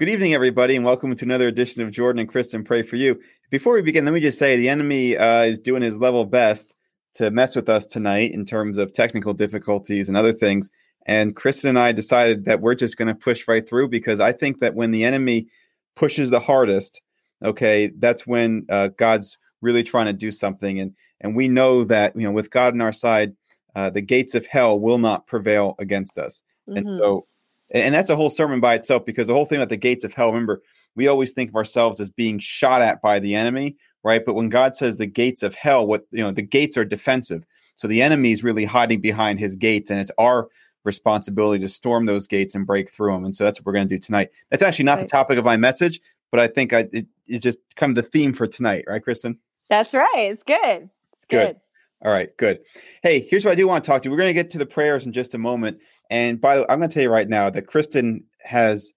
Good evening, everybody, and welcome to another edition of Jordan and Kristen Pray for You. Before we begin, let me just say the enemy uh, is doing his level best to mess with us tonight in terms of technical difficulties and other things. And Kristen and I decided that we're just going to push right through because I think that when the enemy pushes the hardest, okay, that's when uh, God's really trying to do something. And and we know that you know with God on our side, uh, the gates of hell will not prevail against us. Mm-hmm. And so and that's a whole sermon by itself because the whole thing about the gates of hell remember we always think of ourselves as being shot at by the enemy right but when god says the gates of hell what you know the gates are defensive so the enemy is really hiding behind his gates and it's our responsibility to storm those gates and break through them and so that's what we're going to do tonight that's actually not right. the topic of my message but i think I, it, it's just kind of the theme for tonight right kristen that's right it's good it's good. good. All right, good. Hey, here's what I do want to talk to you. We're going to get to the prayers in just a moment. And by the way, I'm going to tell you right now that Kristen has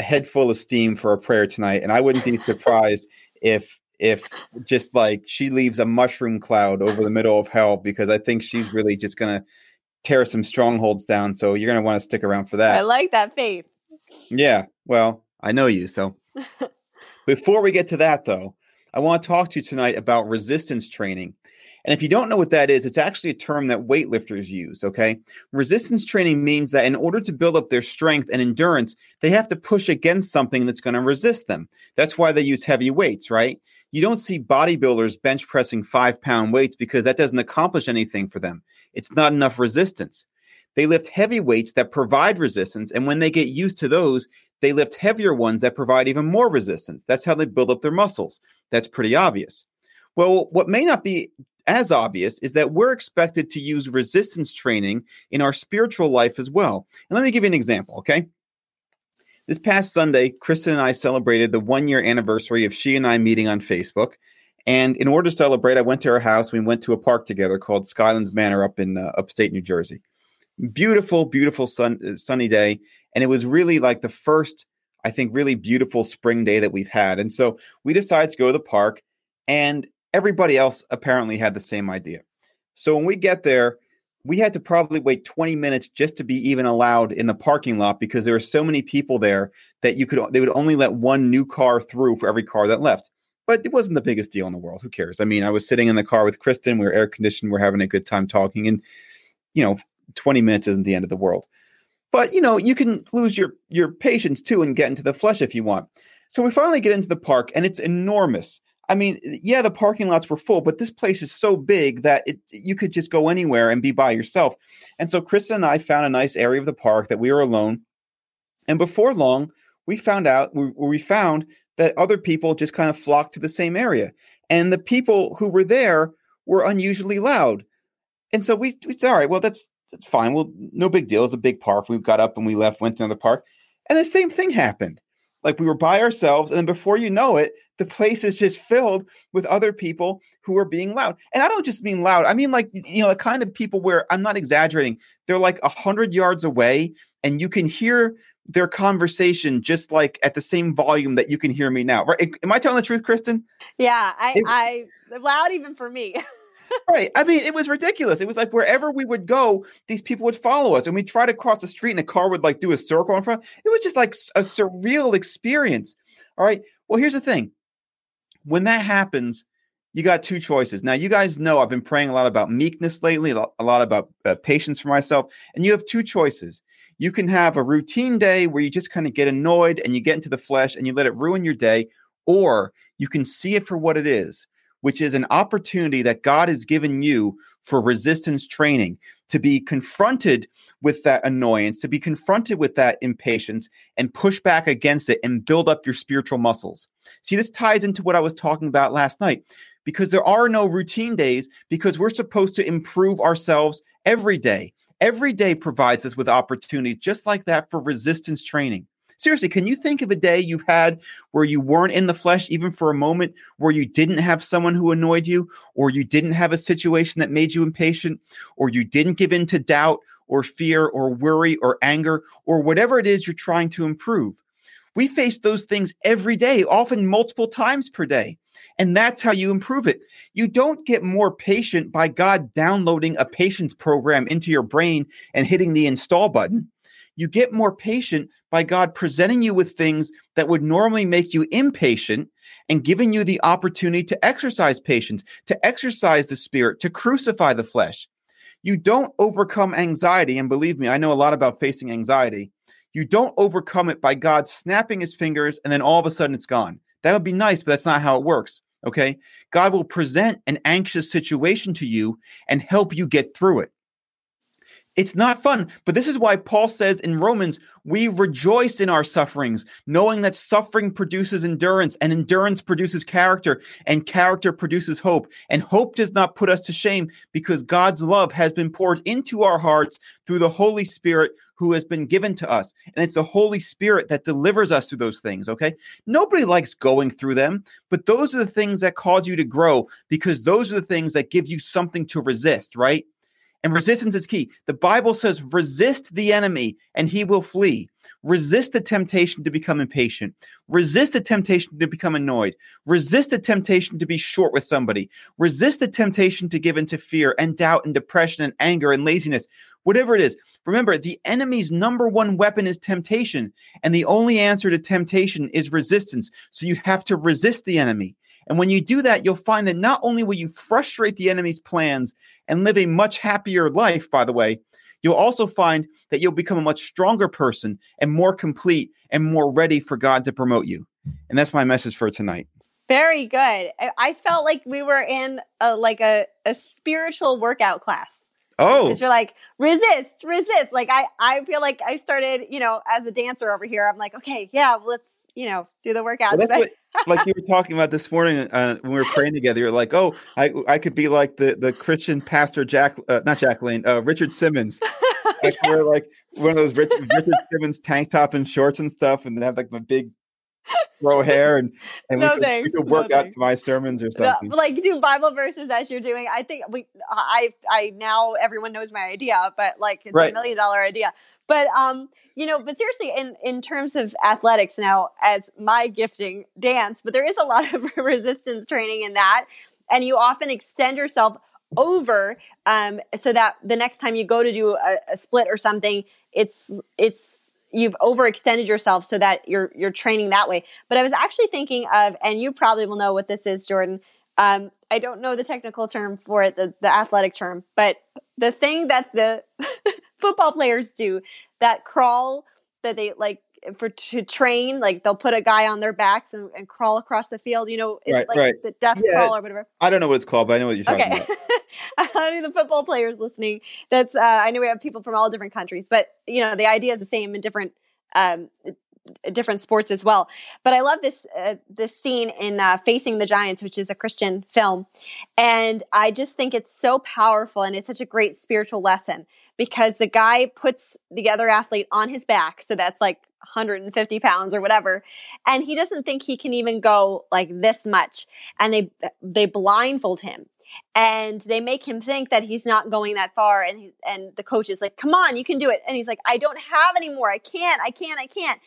a head full of steam for a prayer tonight, and I wouldn't be surprised if if just like she leaves a mushroom cloud over the middle of hell because I think she's really just going to tear some strongholds down. So you're going to want to stick around for that. I like that faith. Yeah. Well, I know you. So before we get to that, though, I want to talk to you tonight about resistance training. And if you don't know what that is, it's actually a term that weightlifters use, okay? Resistance training means that in order to build up their strength and endurance, they have to push against something that's going to resist them. That's why they use heavy weights, right? You don't see bodybuilders bench pressing five pound weights because that doesn't accomplish anything for them. It's not enough resistance. They lift heavy weights that provide resistance. And when they get used to those, they lift heavier ones that provide even more resistance. That's how they build up their muscles. That's pretty obvious. Well, what may not be as obvious is that we're expected to use resistance training in our spiritual life as well. And let me give you an example, okay? This past Sunday, Kristen and I celebrated the one year anniversary of she and I meeting on Facebook. And in order to celebrate, I went to her house. We went to a park together called Skylands Manor up in uh, upstate New Jersey. Beautiful, beautiful sun, uh, sunny day. And it was really like the first, I think, really beautiful spring day that we've had. And so we decided to go to the park. And everybody else apparently had the same idea. So when we get there, we had to probably wait 20 minutes just to be even allowed in the parking lot because there were so many people there that you could they would only let one new car through for every car that left. But it wasn't the biggest deal in the world. Who cares? I mean, I was sitting in the car with Kristen, we were air conditioned, we we're having a good time talking, and you know, 20 minutes isn't the end of the world. But you know, you can lose your your patience too and get into the flesh if you want. So we finally get into the park, and it's enormous. I mean, yeah, the parking lots were full, but this place is so big that it, you could just go anywhere and be by yourself. And so Chris and I found a nice area of the park that we were alone. And before long, we found out we, we found that other people just kind of flocked to the same area. And the people who were there were unusually loud. And so we, we said, all right, well, that's, that's fine. Well, no big deal. It's a big park. We got up and we left, went to another park. And the same thing happened. Like we were by ourselves, and then before you know it, the place is just filled with other people who are being loud. And I don't just mean loud, I mean like you know, the kind of people where I'm not exaggerating, they're like a hundred yards away, and you can hear their conversation just like at the same volume that you can hear me now. Right? Am I telling the truth, Kristen? Yeah, I, it, I loud even for me. right. I mean, it was ridiculous. It was like wherever we would go, these people would follow us, and we'd try to cross the street, and a car would like do a circle in front. It was just like a surreal experience. All right. Well, here's the thing: when that happens, you got two choices. Now, you guys know I've been praying a lot about meekness lately, a lot about uh, patience for myself, and you have two choices. You can have a routine day where you just kind of get annoyed and you get into the flesh and you let it ruin your day, or you can see it for what it is which is an opportunity that God has given you for resistance training to be confronted with that annoyance, to be confronted with that impatience and push back against it and build up your spiritual muscles. See, this ties into what I was talking about last night because there are no routine days because we're supposed to improve ourselves every day. Every day provides us with opportunities just like that for resistance training. Seriously, can you think of a day you've had where you weren't in the flesh, even for a moment, where you didn't have someone who annoyed you, or you didn't have a situation that made you impatient, or you didn't give in to doubt, or fear, or worry, or anger, or whatever it is you're trying to improve? We face those things every day, often multiple times per day. And that's how you improve it. You don't get more patient by God downloading a patience program into your brain and hitting the install button. You get more patient by God presenting you with things that would normally make you impatient and giving you the opportunity to exercise patience, to exercise the spirit, to crucify the flesh. You don't overcome anxiety. And believe me, I know a lot about facing anxiety. You don't overcome it by God snapping his fingers and then all of a sudden it's gone. That would be nice, but that's not how it works. Okay. God will present an anxious situation to you and help you get through it. It's not fun, but this is why Paul says in Romans, we rejoice in our sufferings, knowing that suffering produces endurance, and endurance produces character, and character produces hope. And hope does not put us to shame because God's love has been poured into our hearts through the Holy Spirit who has been given to us. And it's the Holy Spirit that delivers us through those things, okay? Nobody likes going through them, but those are the things that cause you to grow because those are the things that give you something to resist, right? And resistance is key. The Bible says, resist the enemy and he will flee. Resist the temptation to become impatient. Resist the temptation to become annoyed. Resist the temptation to be short with somebody. Resist the temptation to give into fear and doubt and depression and anger and laziness. Whatever it is. Remember, the enemy's number one weapon is temptation. And the only answer to temptation is resistance. So you have to resist the enemy. And when you do that, you'll find that not only will you frustrate the enemy's plans and live a much happier life, by the way, you'll also find that you'll become a much stronger person and more complete and more ready for God to promote you. And that's my message for tonight. Very good. I felt like we were in a, like a, a spiritual workout class. Oh, because you're like resist, resist. Like I, I feel like I started, you know, as a dancer over here. I'm like, okay, yeah, let's you know, do the workouts. Well, what, like you were talking about this morning uh, when we were praying together. You're like, oh, I I could be like the the Christian pastor Jack, uh, not Jacqueline, uh, Richard Simmons. Like yeah. we're like one of those Richard, Richard Simmons tank top and shorts and stuff, and then have like my big grow hair and and no we, could, we, could, work no out thanks. to my sermons or something. No, like do Bible verses as you're doing. I think we I I now everyone knows my idea, but like it's right. a million dollar idea. But um, you know, but seriously, in in terms of athletics now, as my gifting dance, but there is a lot of resistance training in that, and you often extend yourself over um, so that the next time you go to do a, a split or something, it's it's you've overextended yourself so that you're you're training that way. But I was actually thinking of, and you probably will know what this is, Jordan. Um, I don't know the technical term for it, the, the athletic term, but the thing that the football players do, that crawl that they like for to train, like they'll put a guy on their backs and, and crawl across the field. You know, right, like right. the death yeah, crawl or whatever. I don't know what it's called, but I know what you're talking okay. about. I know the football players listening. That's uh, I know we have people from all different countries, but you know the idea is the same in different um, different sports as well. But I love this uh, this scene in uh, Facing the Giants, which is a Christian film, and I just think it's so powerful and it's such a great spiritual lesson because the guy puts the other athlete on his back, so that's like 150 pounds or whatever, and he doesn't think he can even go like this much, and they they blindfold him. And they make him think that he's not going that far. And he, and the coach is like come on you can do it. And he's like i don't have any more. I can't i can't i can't.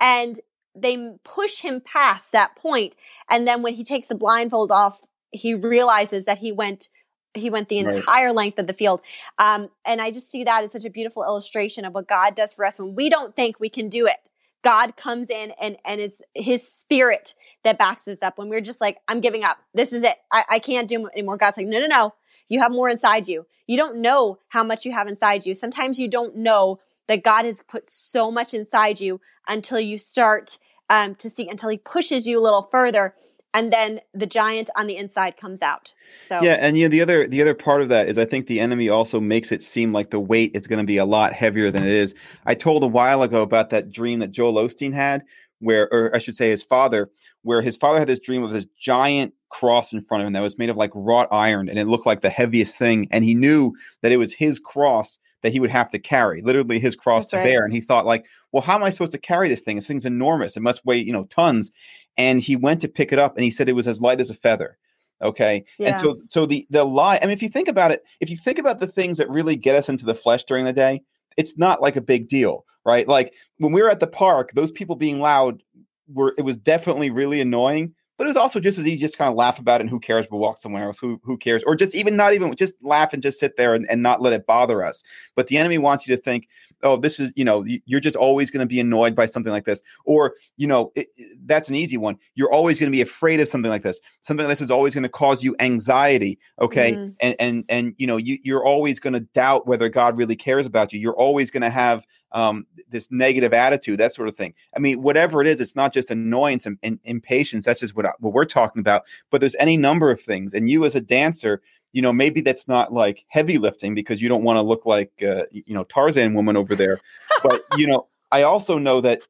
And they push him past that point. And then when he takes the blindfold off he realizes that he went he went the entire right. length of the field um, and i just see that as such a beautiful illustration of what god does for us when we don't think we can do it God comes in and and it's his spirit that backs us up when we're just like, I'm giving up. This is it. I, I can't do anymore. God's like, no, no, no. You have more inside you. You don't know how much you have inside you. Sometimes you don't know that God has put so much inside you until you start um, to see, until he pushes you a little further and then the giant on the inside comes out. So yeah, and you know the other the other part of that is I think the enemy also makes it seem like the weight is going to be a lot heavier than it is. I told a while ago about that dream that Joel Osteen had, where, or I should say, his father, where his father had this dream of this giant cross in front of him that was made of like wrought iron, and it looked like the heaviest thing, and he knew that it was his cross that he would have to carry, literally his cross That's to right. bear. And he thought, like, well, how am I supposed to carry this thing? This thing's enormous. It must weigh, you know, tons. And he went to pick it up and he said it was as light as a feather. Okay. Yeah. And so so the the lie, I mean, if you think about it, if you think about the things that really get us into the flesh during the day, it's not like a big deal, right? Like when we were at the park, those people being loud were it was definitely really annoying. But it was also just as easy just kind of laugh about it and who cares, we'll walk somewhere else. Who who cares? Or just even not even just laugh and just sit there and, and not let it bother us. But the enemy wants you to think, oh, this is, you know, you're just always going to be annoyed by something like this. Or, you know, it, that's an easy one. You're always going to be afraid of something like this. Something like this is always going to cause you anxiety. Okay. Mhm. And and and you know, you you're always going to doubt whether God really cares about you. You're always going to have um, this negative attitude, that sort of thing. I mean, whatever it is, it's not just annoyance and, and impatience. That's just what I- what we're talking about. But there's any number of things. And you as a dancer, you know, maybe that's not like heavy lifting because you don't want to look like uh, you know Tarzan woman over there. But you know, I also know that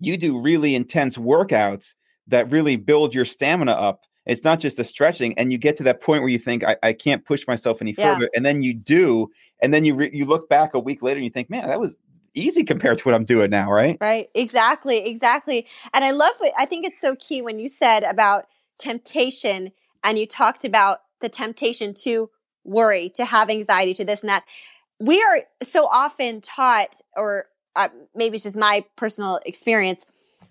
you do really intense workouts that really build your stamina up. It's not just the stretching, and you get to that point where you think I, I can't push myself any Yeah. further, and then you do, and then you re- you look back a week later and you think, man, that was easy compared to what I'm doing now, right? Right. Exactly. Exactly. And I love what I think it's so key when you said about temptation and you talked about the temptation to worry, to have anxiety, to this and that. We are so often taught, or uh, maybe it's just my personal experience,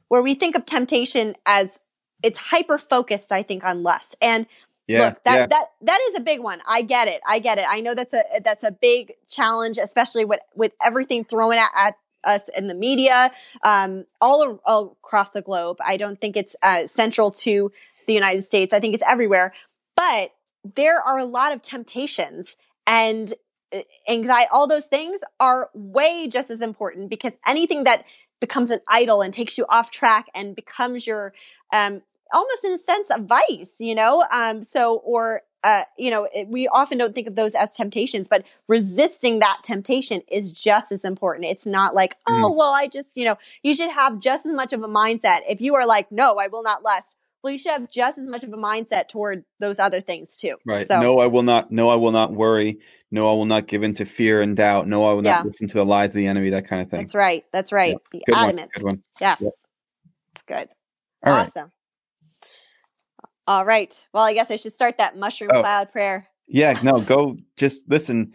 where we think of temptation as it's hyper focused, I think, on lust. And Yeah, Look, that yeah, that that is a big one. I get it. I get it. I know that's a that's a big challenge, especially with with everything thrown at, at us in the media, um, all, all across the globe. I don't think it's uh, central to the United States. I think it's everywhere. But there are a lot of temptations and uh, anxiety. All those things are way just as important because anything that becomes an idol and takes you off track and becomes your um, almost in a sense a vice, you know? Um, so, or, uh, you know, it, we often don't think of those as temptations, but resisting that temptation is just as important. It's not like, oh, well, I just, you know, you should have just as much of a mindset. If you are like, no, I will not lust, well, you should have just as much of a mindset toward those other things too. right. So, No, I will not. No, I will not worry. No, I will not give in to fear and doubt. No, I will not Yeah. listen to the lies of the enemy. That kind of thing. that's right. That's right. Be Good one, adamant. Good one. Yes. Yep. Good. All right. awesome. All right. Well, I guess I should start that mushroom Oh. cloud prayer. Yeah, no, go just listen.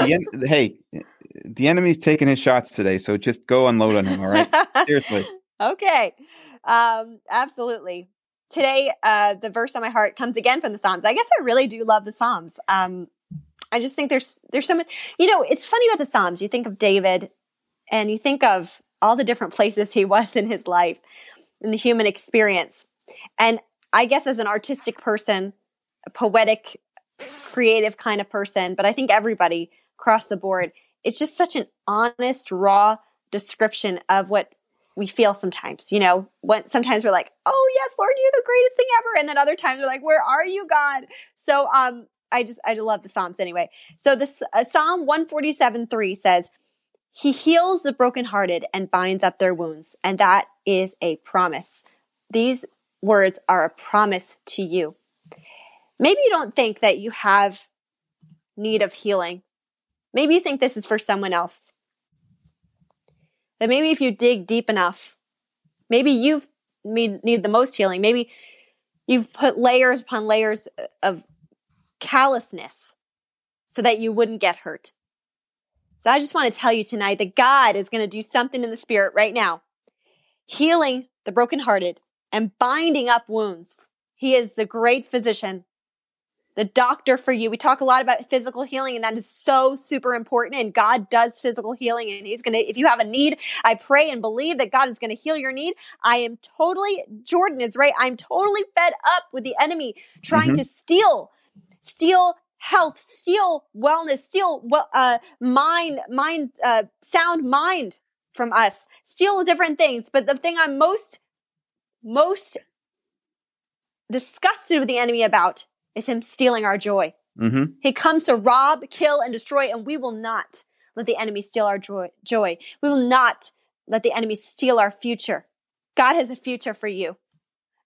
The en- hey, the enemy's taking his shots today, so just go unload on him, all right? Seriously. okay. Um, absolutely. Today, uh, the verse on my heart comes again from the Psalms. I guess I really do love the Psalms. Um, I just think there's there's so much. You know, it's funny about the Psalms. You think of David, and you think of all the different places he was in his life, in the human experience. And I guess as an artistic person, a poetic, creative kind of person, but I think everybody across the board, it's just such an honest, raw description of what we feel sometimes. You know, when sometimes we're like, "Oh yes, Lord, you're the greatest thing ever," and then other times we're like, "Where are you, God?" So, um, I just I love the Psalms anyway. So this uh, Psalm one forty seven three says, "He heals the brokenhearted and binds up their wounds," and that is a promise. These words are a promise to you. Maybe you don't think that you have need of healing. Maybe you think this is for someone else. But maybe if you dig deep enough, maybe you need the most healing. Maybe you've put layers upon layers of callousness so that you wouldn't get hurt. So I just want to tell you tonight that God is going to do something in the spirit right now, healing the brokenhearted and binding up wounds. He is the great physician, the doctor for you. We talk a lot about physical healing, and that is so super important. And God does physical healing, and He's going to, if you have a need, I pray and believe that God is going to heal your need. I am totally, Jordan is right. I'm totally fed up with the enemy trying Mhm. to steal, steal health, steal wellness, steal well, uh, mind, mind, uh, sound mind from us, steal different things. But the thing I'm most, most disgusted with the enemy about is him stealing our joy. Mm-hmm. He comes to rob, kill, and destroy, and we will not let the enemy steal our joy. joy. We will not let the enemy steal our future. God has a future for you.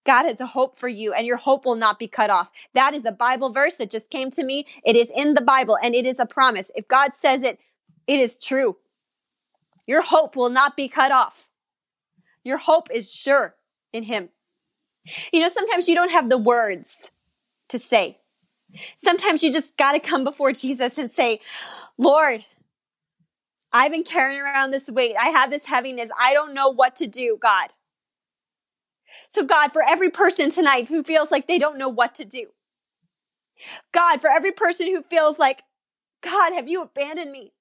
God has a hope for you, and your hope will not be cut off. That is a Bible verse that just came to me. It is in the Bible, and it is a promise. If God says it, it is true. Your hope will not be cut off. Your hope is sure in Him. You know, sometimes you don't have the words to say. Sometimes you just got to come before Jesus and say, Lord, I've been carrying around this weight. I have this heaviness. I don't know what to do, God. So, God, for every person tonight who feels like they don't know what to do, God, for every person who feels like, God, have you abandoned me?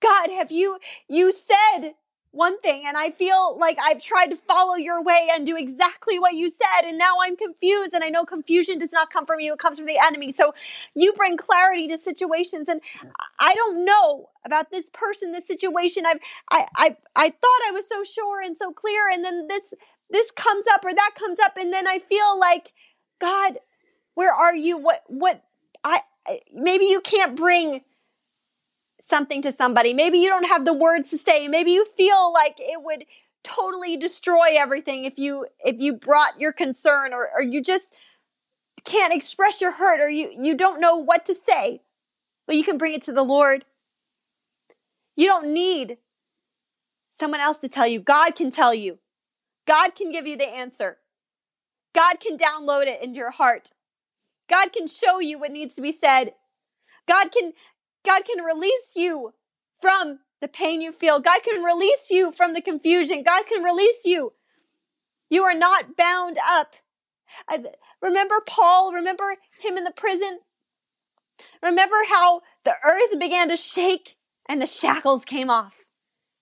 God, have you, you said one thing and I feel like I've tried to follow your way and do exactly what you said and now I'm confused and I know confusion does not come from you it comes from the enemy. So you bring clarity to situations and I don't know about this person this situation. I've I I I thought I was so sure and so clear and then this this comes up or that comes up and then I feel like God where are you? What what I maybe you can't bring something to somebody. Maybe you don't have the words to say. Maybe you feel like it would totally destroy everything if you if you brought your concern or, or you just can't express your hurt or you you don't know what to say. But you can bring it to the Lord. You don't need someone else to tell you. God can tell you. God can give you the answer. God can download it into your heart. God can show you what needs to be said. God can God can release you from the pain you feel. God can release you from the confusion. God can release you. You are not bound up. I, remember Paul? Remember him in the prison? Remember how the earth began to shake and the shackles came off?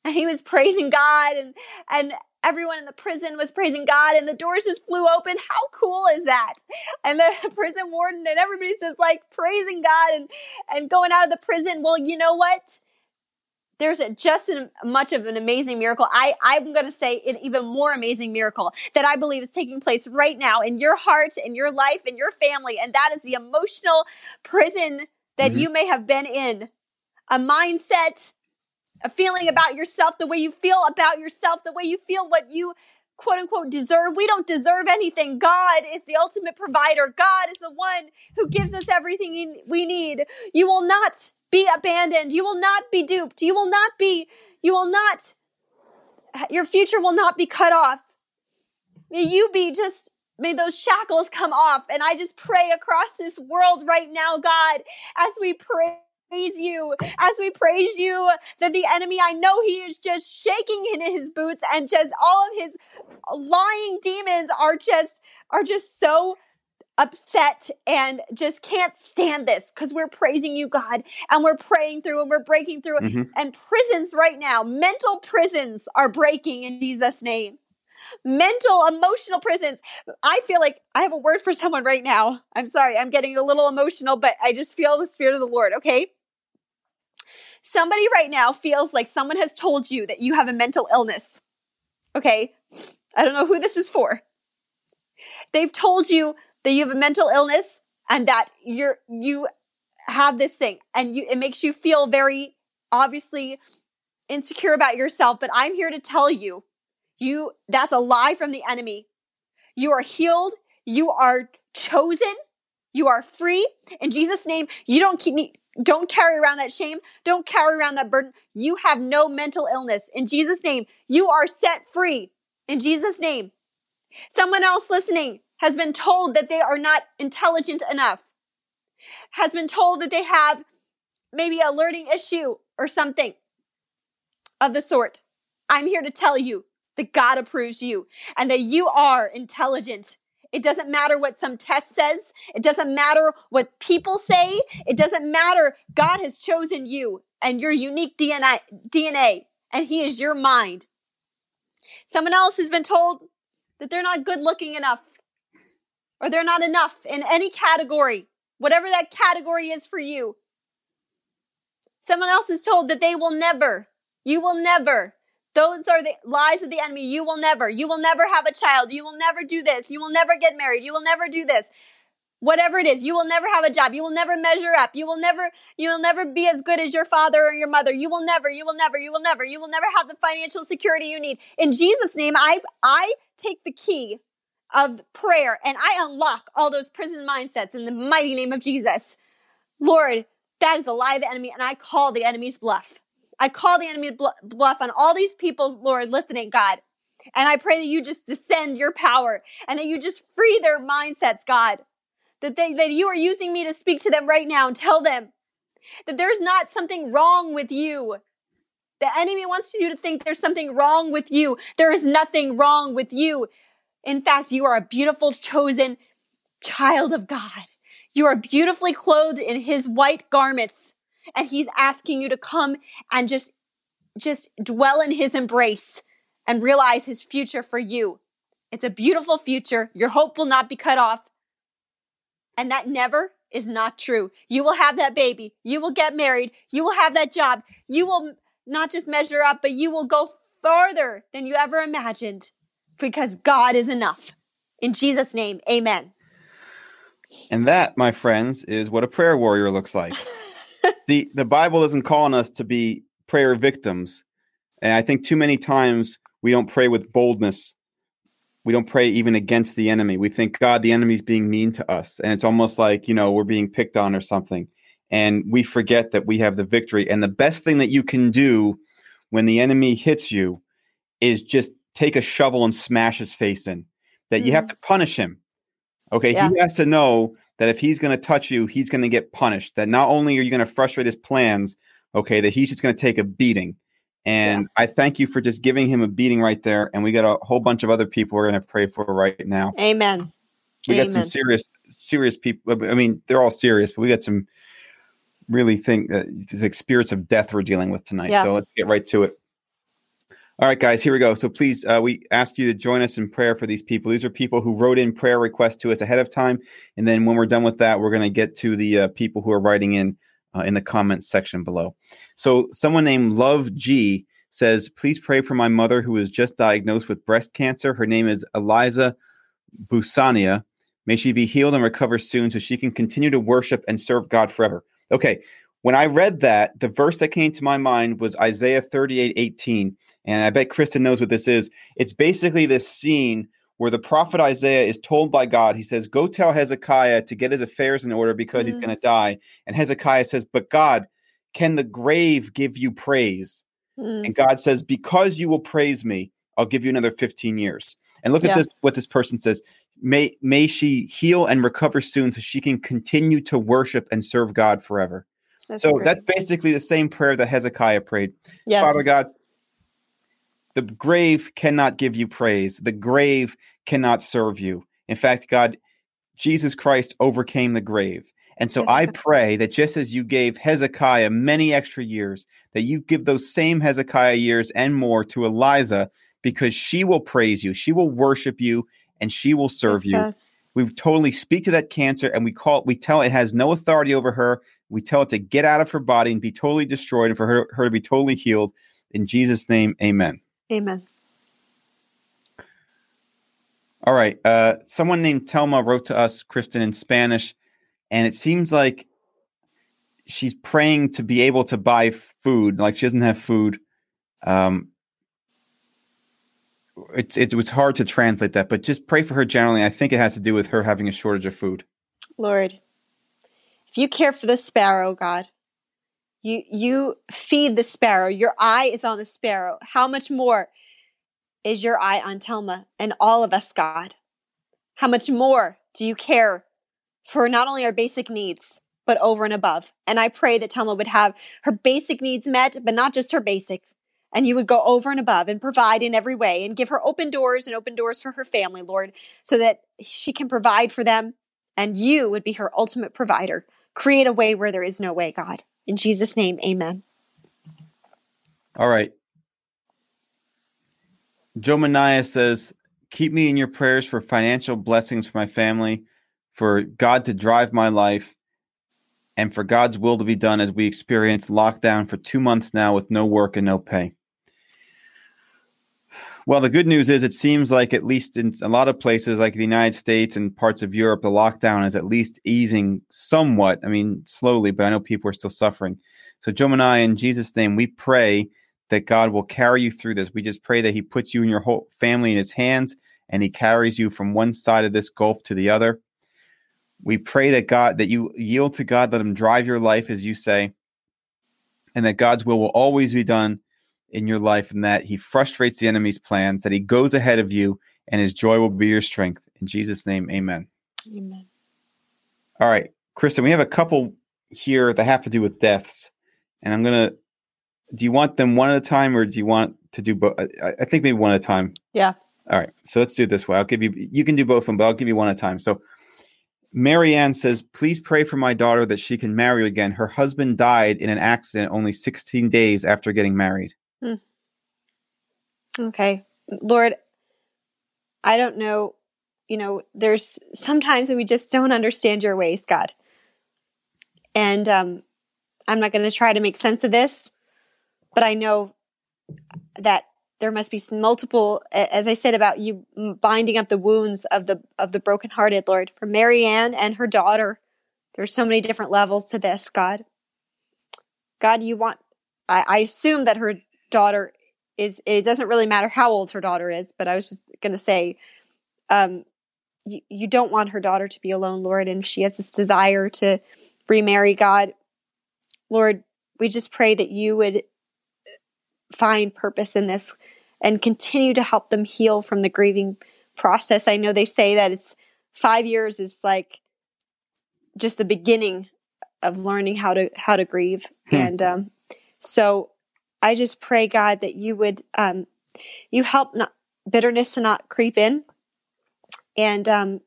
And he was praising God and, and everyone in the prison was praising God and the doors just flew open. How cool is that? And the prison warden and everybody's just like praising God and, and going out of the prison. Well, you know what? There's a, just as much of an amazing miracle. I, I'm going to say an even more amazing miracle that I believe is taking place right now in your heart, in your life, in your family. And that is the emotional prison that mm-hmm. you may have been in. A mindset a feeling about yourself, the way you feel about yourself, the way you feel what you quote unquote deserve. We don't deserve anything. God is the ultimate provider. God is the one who gives us everything we need. You will not be abandoned. You will not be duped. You will not be, you will not, your future will not be cut off. May you be just May those shackles come off. And I just pray across this world right now, God, as we pray praise you, as we praise you, that the enemy, I know he is just shaking in his boots and just all of his lying demons are just, are just so upset and just can't stand this because we're praising you, God, and we're praying through and we're breaking through. Mm-hmm. And prisons right now, mental prisons are breaking in Jesus' name. Mental, emotional prisons. I feel like I have a word for someone right now. I'm sorry, I'm getting a little emotional, but I just feel the Spirit of the Lord, okay? Somebody right now feels like someone has told you that you have a mental illness. Okay. I don't know who this is for. They've told you that you have a mental illness and that you're, you have this thing and you, it makes you feel very obviously insecure about yourself. But I'm here to tell you, you, that's a lie from the enemy. You are healed. You are chosen. You are free. In Jesus' name, you don't keep, don't carry around that shame. Don't carry around that burden. You have no mental illness. In Jesus' name, you are set free. In Jesus' name. Someone else listening has been told that they are not intelligent enough, has been told that they have maybe a learning issue or something of the sort. I'm here to tell you that God approves you and that you are intelligent it doesn't matter what some test says. It doesn't matter what people say. It doesn't matter. God has chosen you and your unique DNA, DNA, and He is your mind. Someone else has been told that they're not good looking enough or they're not enough in any category, whatever that category is for you. Someone else is told that they will never, you will never those are the lies of the enemy. You will never, you will never have a child. You will never do this. You will never get married. You will never do this. Whatever it is, you will never have a job. You will never measure up. You will never, you will never be as good as your father or your mother. You will never, you will never, you will never, you will never have the financial security you need. In Jesus' name, I, I take the key of prayer and I unlock all those prison mindsets in the mighty name of Jesus. Lord, that is a lie of the enemy, and I call the enemy's bluff. I call the enemy bluff on all these people, Lord, listening, God. And I pray that you just descend your power and that you just free their mindsets, God. That they that you are using me to speak to them right now and tell them that there's not something wrong with you. The enemy wants you to think there's something wrong with you. There is nothing wrong with you. In fact, you are a beautiful, chosen child of God. You are beautifully clothed in his white garments, and he's asking you to come and just, just dwell in his embrace and realize his future for you. It's a beautiful future. Your hope will not be cut off. And that never is not true. You will have that baby. You will get married. You will have that job. You will not just measure up, but you will go farther than you ever imagined because God is enough. In Jesus' name, amen. And that, my friends, is what a prayer warrior looks like. the the Bible isn't calling us to be prayer victims. And I think too many times we don't pray with boldness. We don't pray even against the enemy. We think, God, the enemy's being mean to us. And it's almost like, you know, we're being picked on or something. And we forget that we have the victory. And the best thing that you can do when the enemy hits you is just take a shovel and smash his face in. That mm-hmm. you have mm. to punish him. Okay. Yeah. He has to know that if he's going to touch you, he's going to get punished. That not only are you going to frustrate his plans, okay, that he's just going to take a beating. And yeah. I thank you for just giving him a beating right there. And we got a whole bunch of other people we're going to pray for right now. Amen. We Amen. got some serious, serious people. I mean, they're all serious, but we got some really think that like spirits of death we're dealing with tonight. Yeah. So let's get right to it. All right, guys, here we go. So please, uh, we ask you to join us in prayer for these people. These are people who wrote in prayer requests to us ahead of time, and then when we're done with that, we're going to get to the uh, people who are writing in uh, in the comments section below. So someone named Love G says, "Please pray for my mother who was just diagnosed with breast cancer. Her name is Eliza Busania. May she be healed and recover soon, so she can continue to worship and serve God forever." Okay, when I read that, the verse that came to my mind was Isaiah 38 18. And I bet Kristen knows what this is. It's basically this scene where the prophet Isaiah is told by God, he says, Go tell Hezekiah to get his affairs in order because mm. he's going to die. And Hezekiah says, But God, can the grave give you praise? Mm. And God says, Because you will praise me, I'll give you another 15 years. And look yeah. at this what this person says. May may she heal and recover soon so she can continue to worship and serve God forever. That's so great. that's basically the same prayer that Hezekiah prayed. Yes. Father God, the grave cannot give you praise. The grave cannot serve you. In fact, God, Jesus Christ overcame the grave. And so I pray that just as you gave Hezekiah many extra years, that you give those same Hezekiah years and more to Eliza because she will praise you, she will worship you, and she will serve you. God. We totally speak to that cancer and we call it, we tell it has no authority over her. We tell it to get out of her body and be totally destroyed and for her, her to be totally healed. In Jesus' name, amen. Amen. All right. Uh, someone named Telma wrote to us, Kristen, in Spanish, and it seems like she's praying to be able to buy food. Like she doesn't have food. Um, it's it was hard to translate that, but just pray for her generally. I think it has to do with her having a shortage of food. Lord, you care for the sparrow, God, you you feed the sparrow. Your eye is on the sparrow. How much more is your eye on Telma and all of us, God? How much more do you care for not only our basic needs, but over and above? And I pray that Telma would have her basic needs met, but not just her basics. And you would go over and above and provide in every way and give her open doors and open doors for her family, Lord, so that she can provide for them and you would be her ultimate provider. Create a way where there is no way, God. In Jesus' name, amen. All right. Joe Manaya says, Keep me in your prayers for financial blessings for my family, for God to drive my life, and for God's will to be done as we experience lockdown for two months now with no work and no pay. Well, the good news is it seems like, at least in a lot of places like the United States and parts of Europe, the lockdown is at least easing somewhat. I mean, slowly, but I know people are still suffering. So, Joe and I, in Jesus' name, we pray that God will carry you through this. We just pray that He puts you and your whole family in His hands and He carries you from one side of this gulf to the other. We pray that God, that you yield to God, let Him drive your life, as you say, and that God's will will always be done in your life, and that He frustrates the enemy's plans, that He goes ahead of you, and His joy will be your strength. In Jesus' name, amen. Amen. All right, Kristen, we have a couple here that have to do with deaths, and I'm gonna. Do you want them one at a time, or do you want to do both? I, I think maybe one at a time. Yeah. All right, so let's do it this way. I'll give you. You can do both of them, but I'll give you one at a time. So, Marianne says, "Please pray for my daughter that she can marry again. Her husband died in an accident only 16 days after getting married." Hmm. Okay, Lord, I don't know. You know, there's sometimes we just don't understand your ways, God. And um, I'm not going to try to make sense of this, but I know that there must be multiple as i said about you binding up the wounds of the of the brokenhearted lord for marianne and her daughter there's so many different levels to this god god you want I, I assume that her daughter is it doesn't really matter how old her daughter is but i was just going to say um you, you don't want her daughter to be alone lord and she has this desire to remarry god lord we just pray that you would find purpose in this and continue to help them heal from the grieving process. I know they say that it's five years is like just the beginning of learning how to how to grieve, hmm. and um, so I just pray God that you would um, you help not, bitterness to not creep in, and um,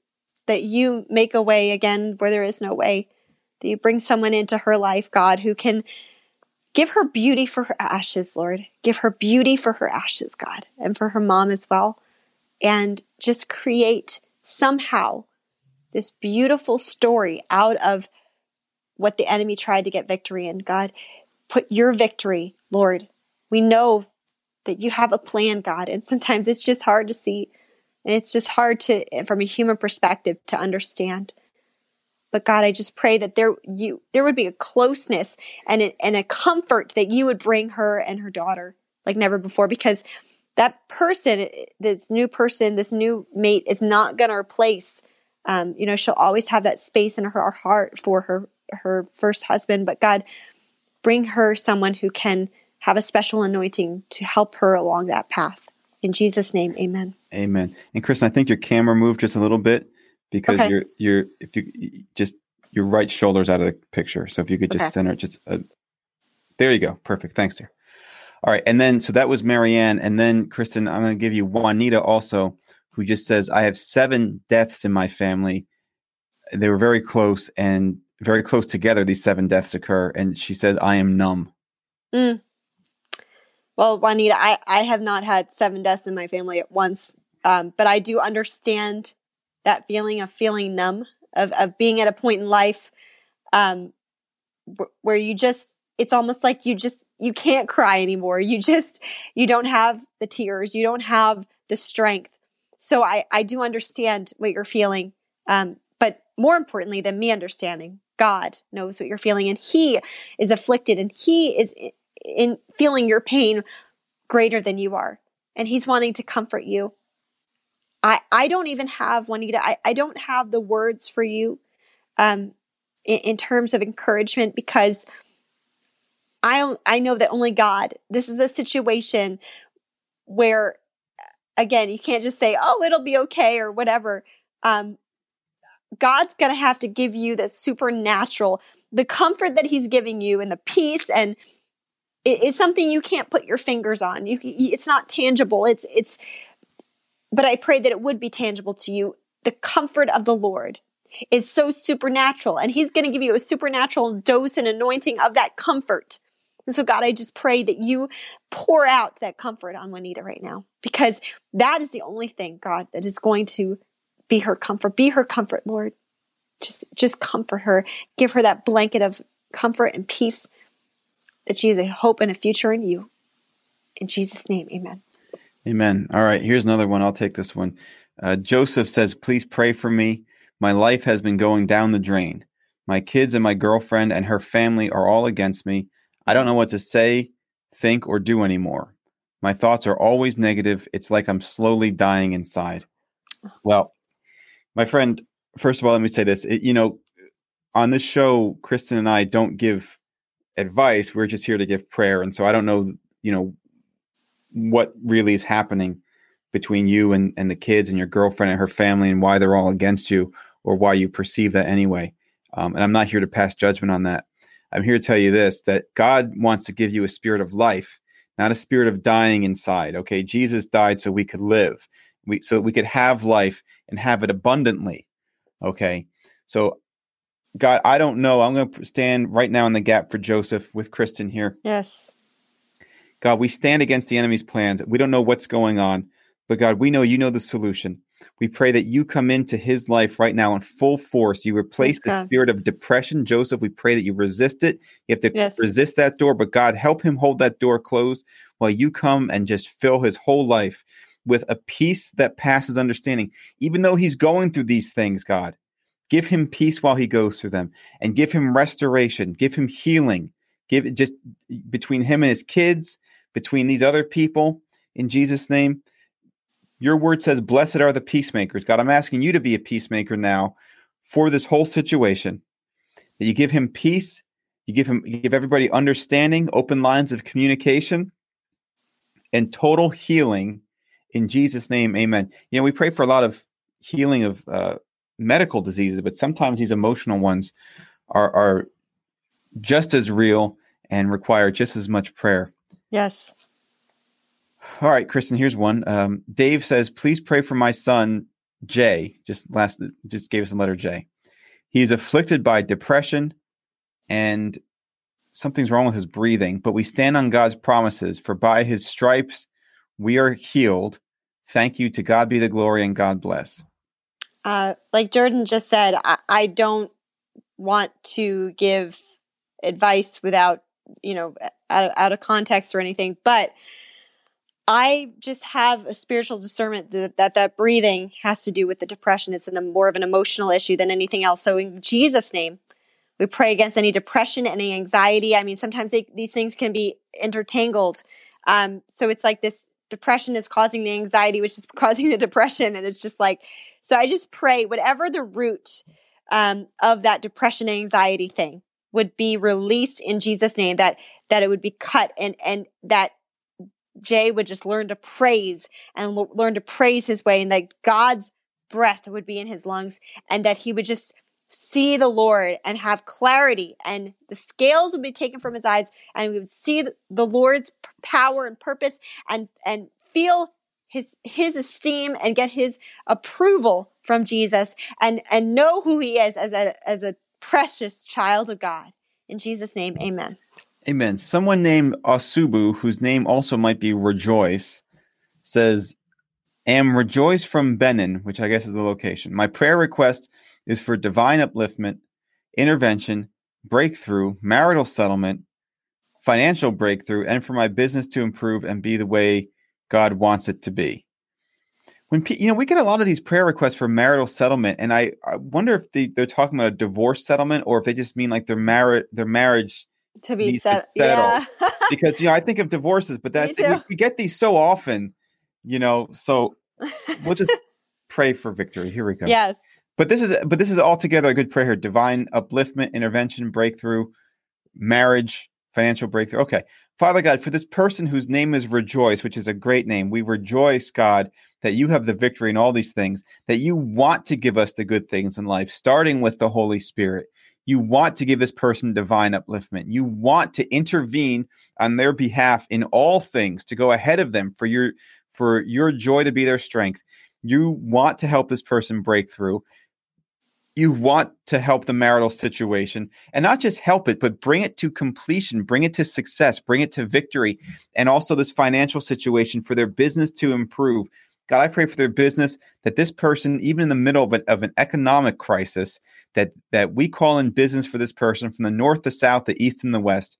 that you make a way again where there is no way. That you bring someone into her life, God, who can Give her beauty for her ashes, Lord. Give her beauty for her ashes, God, and for her mom as well. And just create somehow this beautiful story out of what the enemy tried to get victory in. God, put your victory, Lord. We know that you have a plan, God, and sometimes it's just hard to see. And it's just hard to, from a human perspective, to understand. But God, I just pray that there you there would be a closeness and a, and a comfort that you would bring her and her daughter like never before because that person, this new person, this new mate is not going to replace. Um, you know, she'll always have that space in her heart for her her first husband. But God, bring her someone who can have a special anointing to help her along that path. In Jesus' name, Amen. Amen. And Kristen, I think your camera moved just a little bit because okay. you're you're if you just your right shoulder's out of the picture. So if you could just okay. center it, just uh, there you go. Perfect. Thanks, dear. All right, and then so that was Marianne, and then Kristen, I'm going to give you Juanita also, who just says, "I have seven deaths in my family. They were very close and very close together. These seven deaths occur, and she says, I am numb." Mm. Well, Juanita, I I have not had seven deaths in my family at once, um, but I do understand that feeling of feeling numb, of, of being at a point in life um, where you just, it's almost like you just, you can't cry anymore. You just, you don't have the tears, you don't have the strength. So I, I do understand what you're feeling. Um, but more importantly than me understanding, God knows what you're feeling and He is afflicted and He is in feeling your pain greater than you are. And He's wanting to comfort you. I, I don't even have Juanita, I, I don't have the words for you um, in, in terms of encouragement because I I know that only God. This is a situation where again, you can't just say, "Oh, it'll be okay" or whatever. Um, God's going to have to give you the supernatural, the comfort that He's giving you, and the peace, and it is something you can't put your fingers on. You, it's not tangible. It's it's but I pray that it would be tangible to you. The comfort of the Lord is so supernatural, and He's going to give you a supernatural dose and anointing of that comfort. And so, God, I just pray that you pour out that comfort on Juanita right now, because that is the only thing, God, that is going to be her comfort. Be her comfort, Lord. Just, just comfort her. Give her that blanket of comfort and peace that she has a hope and a future in you. In Jesus' name, amen. Amen. All right, here's another one. I'll take this one. Uh, Joseph says, Please pray for me. My life has been going down the drain. My kids and my girlfriend and her family are all against me. I don't know what to say, think, or do anymore. My thoughts are always negative. It's like I'm slowly dying inside. Well, my friend, first of all, let me say this. It, you know, on this show, Kristen and I don't give advice. We're just here to give prayer. And so I don't know, you know, what really is happening between you and, and the kids and your girlfriend and her family and why they're all against you or why you perceive that anyway. Um, and I'm not here to pass judgment on that. I'm here to tell you this that God wants to give you a spirit of life, not a spirit of dying inside. Okay. Jesus died so we could live, we, so we could have life and have it abundantly. Okay. So, God, I don't know. I'm going to stand right now in the gap for Joseph with Kristen here. Yes. God, we stand against the enemy's plans. We don't know what's going on, but God, we know you know the solution. We pray that you come into his life right now in full force. You replace yes, the spirit of depression. Joseph, we pray that you resist it. You have to yes. resist that door, but God, help him hold that door closed while you come and just fill his whole life with a peace that passes understanding. Even though he's going through these things, God, give him peace while he goes through them and give him restoration, give him healing, give just between him and his kids, between these other people in Jesus' name. Your word says, Blessed are the peacemakers. God, I'm asking you to be a peacemaker now for this whole situation. That you give him peace, you give him you give everybody understanding, open lines of communication, and total healing in Jesus' name. Amen. You know, we pray for a lot of healing of uh, medical diseases, but sometimes these emotional ones are are just as real and require just as much prayer. Yes. All right, Kristen. Here's one. Um, Dave says, "Please pray for my son Jay." Just last, just gave us a letter J. He's afflicted by depression, and something's wrong with his breathing. But we stand on God's promises. For by His stripes we are healed. Thank you to God be the glory and God bless. Uh, like Jordan just said, I, I don't want to give advice without you know out, out of context or anything, but I just have a spiritual discernment that, that that, breathing has to do with the depression. It's an, more of an emotional issue than anything else. So in Jesus' name, we pray against any depression, any anxiety. I mean, sometimes they, these things can be intertangled. Um, so it's like this depression is causing the anxiety, which is causing the depression. And it's just like, so I just pray whatever the root um, of that depression anxiety thing would be released in Jesus' name, that that it would be cut and and that Jay would just learn to praise and learn to praise his way, and that God's breath would be in his lungs, and that he would just see the Lord and have clarity, and the scales would be taken from his eyes, and we would see the Lord's power and purpose, and and feel his his esteem and get his approval from Jesus, and and know who he is as a as a precious child of God. In Jesus' name, Amen. Amen. Someone named Asubu, whose name also might be Rejoice, says, Am Rejoice from Benin, which I guess is the location. My prayer request is for divine upliftment, intervention, breakthrough, marital settlement, financial breakthrough, and for my business to improve and be the way God wants it to be. When you know, we get a lot of these prayer requests for marital settlement, and I, I wonder if they, they're talking about a divorce settlement or if they just mean like their marriage their marriage to be set, to yeah. because you know I think of divorces, but that we, we, get these so often, you know. So we'll just pray for victory. Here we go. Yes. But this is but this is altogether a good prayer. here. Divine upliftment, intervention, breakthrough, marriage, financial breakthrough. Okay, Father God, for this person whose name is Rejoice, which is a great name, we rejoice, God, that you have the victory in all these things. That you want to give us the good things in life, starting with the Holy Spirit. You want to give this person divine upliftment. You want to intervene on their behalf in all things to go ahead of them for your for your joy to be their strength. You want to help this person break through. You want to help the marital situation and not just help it, but bring it to completion, bring it to success, bring it to victory, and also this financial situation for their business to improve. God, I pray for their business that this person, even in the middle of an, of an economic crisis, that that we call in business for this person from the north, the south, the east, and the west.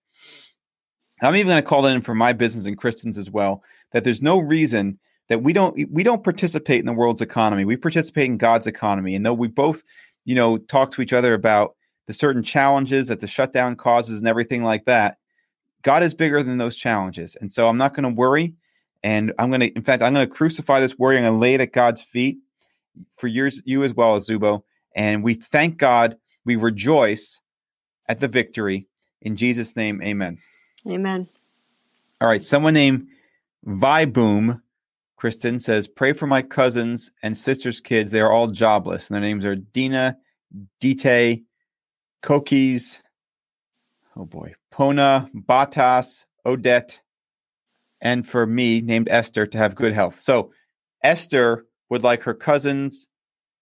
I'm even going to call that in for my business and Kristen's as well. That there's no reason that we don't we don't participate in the world's economy. We participate in God's economy. And though we both, you know, talk to each other about the certain challenges that the shutdown causes and everything like that, God is bigger than those challenges. And so I'm not going to worry. And I'm going to, in fact, I'm going to crucify this worry. I'm going to lay it at God's feet for yours, you as well as Zubo. And we thank God, we rejoice at the victory, In Jesus' name, amen. Amen. All right. Someone named Viboom, Kristen says, pray for my cousins and sisters' kids. They are all jobless. And their names are Dina, Dite, Kokis, oh boy, Pona, Batas, Odette, and for me, named Esther, to have good health. So Esther would like her cousins,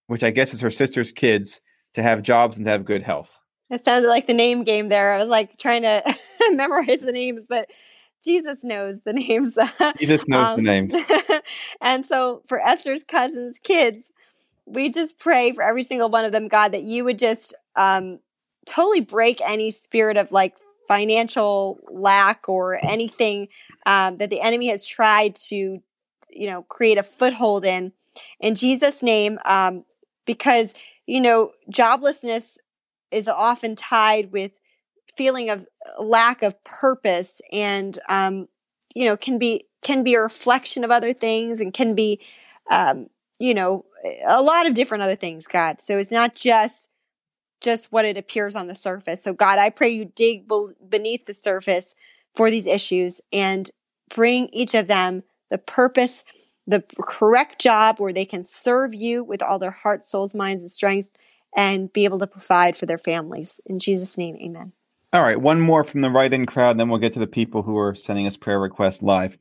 which I guess is her sister's kids, to have jobs and to have good health. It sounded like the name game there. I was like trying to memorize the names, but Jesus knows the names. Jesus knows um, the names. and so for Esther's cousins' kids, we just pray for every single one of them, God, that you would just um, totally break any spirit of like financial lack or anything um, that the enemy has tried to, you know, create a foothold in. In Jesus' name, um, because you know, joblessness is often tied with feeling of lack of purpose and um, you know can be can be a reflection of other things and can be um, you know a lot of different other things god. So it's not just just what it appears on the surface. So god i pray you dig beneath the surface for these issues and bring each of them the purpose the correct job where they can serve you with all their heart souls minds and strength and be able to provide for their families. In jesus name amen all right, one more from the write in crowd, then we'll get to the people who are sending us prayer requests live.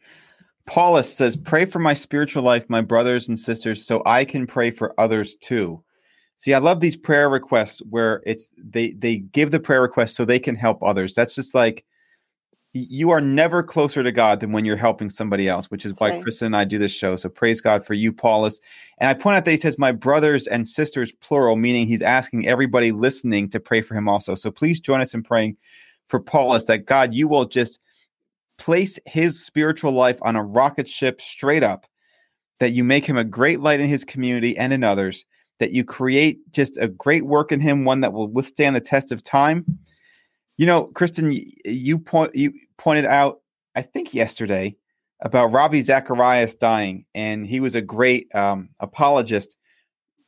Paulus says, Pray for my spiritual life, my brothers and sisters, so I can pray for others too. See, I love these prayer requests where it's they they give the prayer request so they can help others. That's just like you are never closer to God than when you're helping somebody else, which is why right. Kristen and I do this show. So praise God for you, Paulus. And I point out that he says, My brothers and sisters, plural, meaning he's asking everybody listening to pray for him also. So please join us in praying for Paulus that God, you will just place his spiritual life on a rocket ship straight up, that you make him a great light in his community and in others, that you create just a great work in him, one that will withstand the test of time you know, Kristen, you point you pointed out, I think yesterday, about Ravi Zacharias dying, and he was a great um, apologist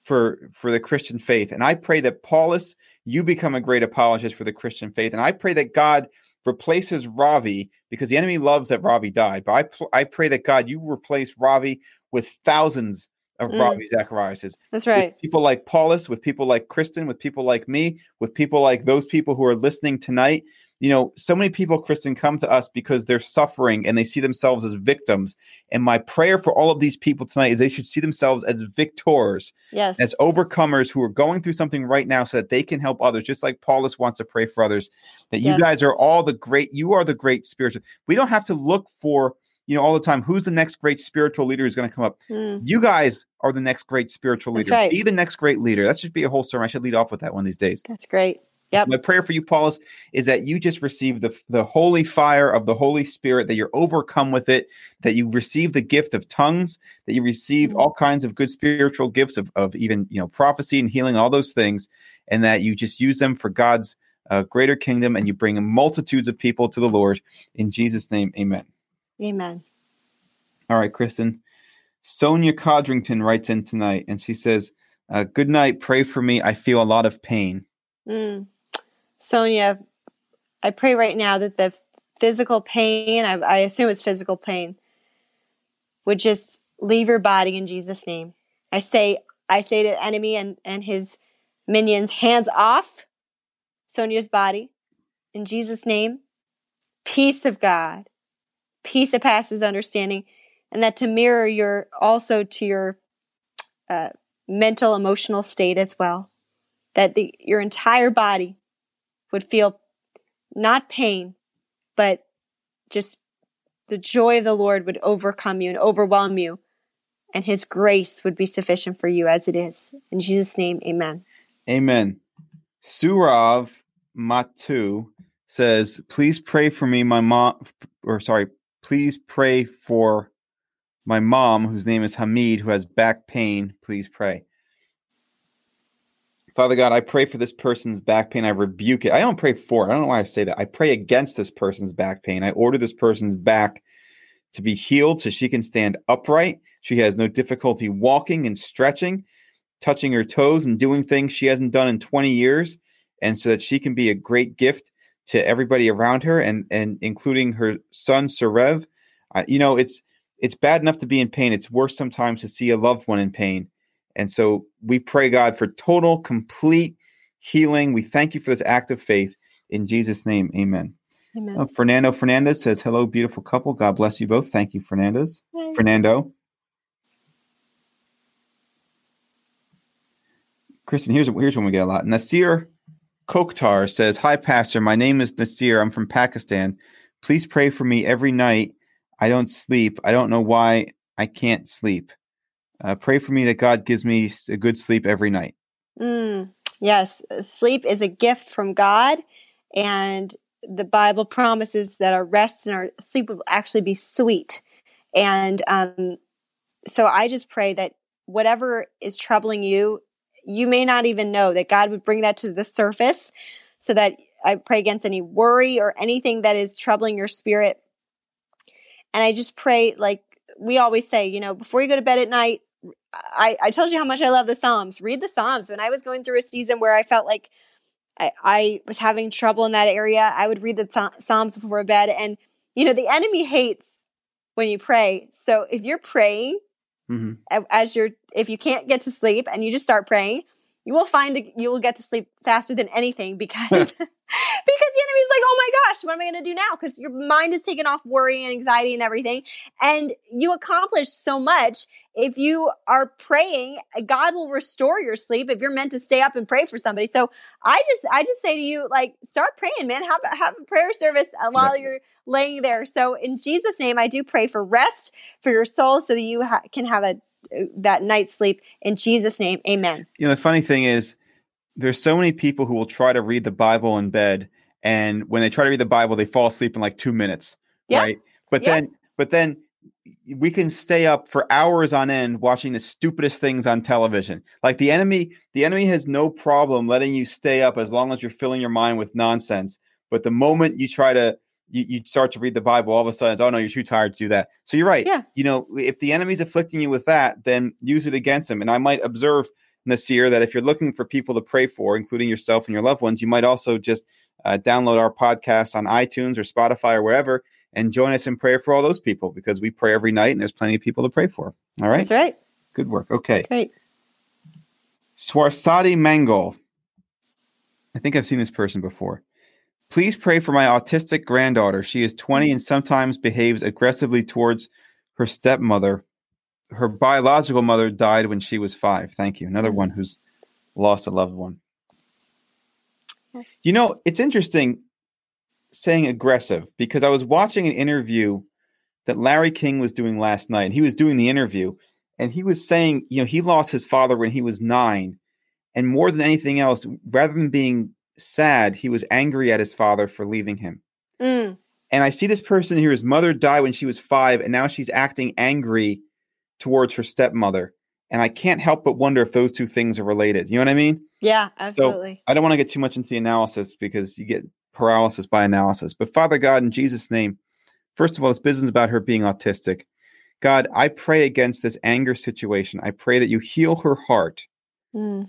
for for the Christian faith. And I pray that Paulus, you become a great apologist for the Christian faith, and I pray that God replaces Ravi because the enemy loves that Ravi died. But I I pray that God, you replace Ravi with thousands of mm. Ravi Zacharias. That's right. With people like Paulus, with people like Kristen, with people like me, with people like those people who are listening tonight. You know, so many people, Kristen, come to us because they're suffering and they see themselves as victims. And my prayer for all of these people tonight is they should see themselves as victors, yes, as overcomers who are going through something right now so that they can help others, just like Paulus wants to pray for others. That you yes. guys are all the great, you are the great spiritual. We don't have to look for you know all the time who's the next great spiritual leader who's going to come up mm. you guys are the next great spiritual leader right. be the next great leader that should be a whole sermon i should lead off with that one these days that's great Yeah. So my prayer for you, Paulus, is that you just receive the, the holy fire of the Holy Spirit, that you're overcome with it, that you receive the gift of tongues, that you receive mm. all kinds of good spiritual gifts of, of even you know prophecy and healing, all those things, and that you just use them for God's uh, greater kingdom, and you bring multitudes of people to the Lord. In Jesus' name, Amen. Amen. All right, Kristen. Sonia Codrington writes in tonight and she says, uh, Good night. Pray for me. I feel a lot of pain. Mm. Sonia, I pray right now that the physical pain, I, I assume it's physical pain, would just leave your body in Jesus' name. I say, I say to the enemy and, and his minions, hands off Sonia's body in Jesus' name. Peace of God, peace that passes understanding, and that to mirror your also to your uh, mental emotional state as well. That the, your entire body would feel not pain, but just the joy of the Lord would overcome you and overwhelm you, and His grace would be sufficient for you as it is. In Jesus' name, amen. Amen. Surav Matu says, Please pray for me, my mom, or sorry, Please pray for my mom, whose name is Hamid, who has back pain. Please pray. Father God, I pray for this person's back pain. I rebuke it. I don't pray for it. I don't know why I say that. I pray against this person's back pain. I order this person's back to be healed so she can stand upright. She has no difficulty walking and stretching, touching her toes, and doing things she hasn't done in 20 years. And so that she can be a great gift to everybody around her, and and including her son Surev. Uh, you know, it's it's bad enough to be in pain. It's worse sometimes to see a loved one in pain. And so we pray God for total, complete healing. We thank you for this act of faith in Jesus' name. Amen. Amen. Uh, Fernando Fernandez says, "Hello, beautiful couple. God bless you both. Thank you, Fernandez. Hi. Fernando." Kristen, here's here's when we get a lot. Nasir Kokhtar says, "Hi, Pastor. My name is Nasir. I'm from Pakistan. Please pray for me every night. I don't sleep. I don't know why I can't sleep. Uh, pray for me that God gives me a good sleep every night." Mm, yes, sleep is a gift from God, and the Bible promises that our rest and our sleep will actually be sweet. And um, so I just pray that whatever is troubling you, you may not even know that God would bring that to the surface so that I pray against any worry or anything that is troubling your spirit. And I just pray, like we always say, you know, before you go to bed at night, I, I told you how much I love the Psalms. Read the Psalms. When I was going through a season where I felt like I, I was having trouble in that area, I would read the Psalms before bed. And, you know, the enemy hates when you pray. So if you're praying mm-hmm. as you're, if you can't get to sleep and you just start praying, you will find you will get to sleep faster than anything because because the enemy's like, oh my gosh, what am I going to do now? Because your mind is taken off worry and anxiety and everything, and you accomplish so much if you are praying. God will restore your sleep if you're meant to stay up and pray for somebody. So I just I just say to you, like, start praying, man. Have have a prayer service while you're laying there. So in Jesus' name, I do pray for rest for your soul, so that you ha- can have a that night's sleep in Jesus' name. Amen. You know, the funny thing is, there's so many people who will try to read the Bible in bed, and when they try to read the Bible, they fall asleep in like two minutes. Yeah. Right. But yeah. then, but then we can stay up for hours on end watching the stupidest things on television. Like the enemy, the enemy has no problem letting you stay up as long as you're filling your mind with nonsense. But the moment you try to you, you start to read the Bible, all of a sudden, it's, oh no, you're too tired to do that. So you're right. Yeah. You know, if the enemy's afflicting you with that, then use it against him. And I might observe, Nasir, that if you're looking for people to pray for, including yourself and your loved ones, you might also just uh, download our podcast on iTunes or Spotify or wherever and join us in prayer for all those people because we pray every night and there's plenty of people to pray for. All right. That's right. Good work. Okay. Great. Swarsadi Mangal. I think I've seen this person before. Please pray for my autistic granddaughter. She is 20 and sometimes behaves aggressively towards her stepmother. Her biological mother died when she was five. Thank you. Another mm-hmm. one who's lost a loved one. Yes. You know, it's interesting saying aggressive because I was watching an interview that Larry King was doing last night. He was doing the interview and he was saying, you know, he lost his father when he was nine. And more than anything else, rather than being sad, he was angry at his father for leaving him. Mm. And I see this person here, his mother died when she was five, and now she's acting angry towards her stepmother. And I can't help but wonder if those two things are related. You know what I mean? Yeah, absolutely. So I don't want to get too much into the analysis because you get paralysis by analysis. But Father God, in Jesus' name, first of all, this business about her being autistic. God, I pray against this anger situation. I pray that you heal her heart. Mm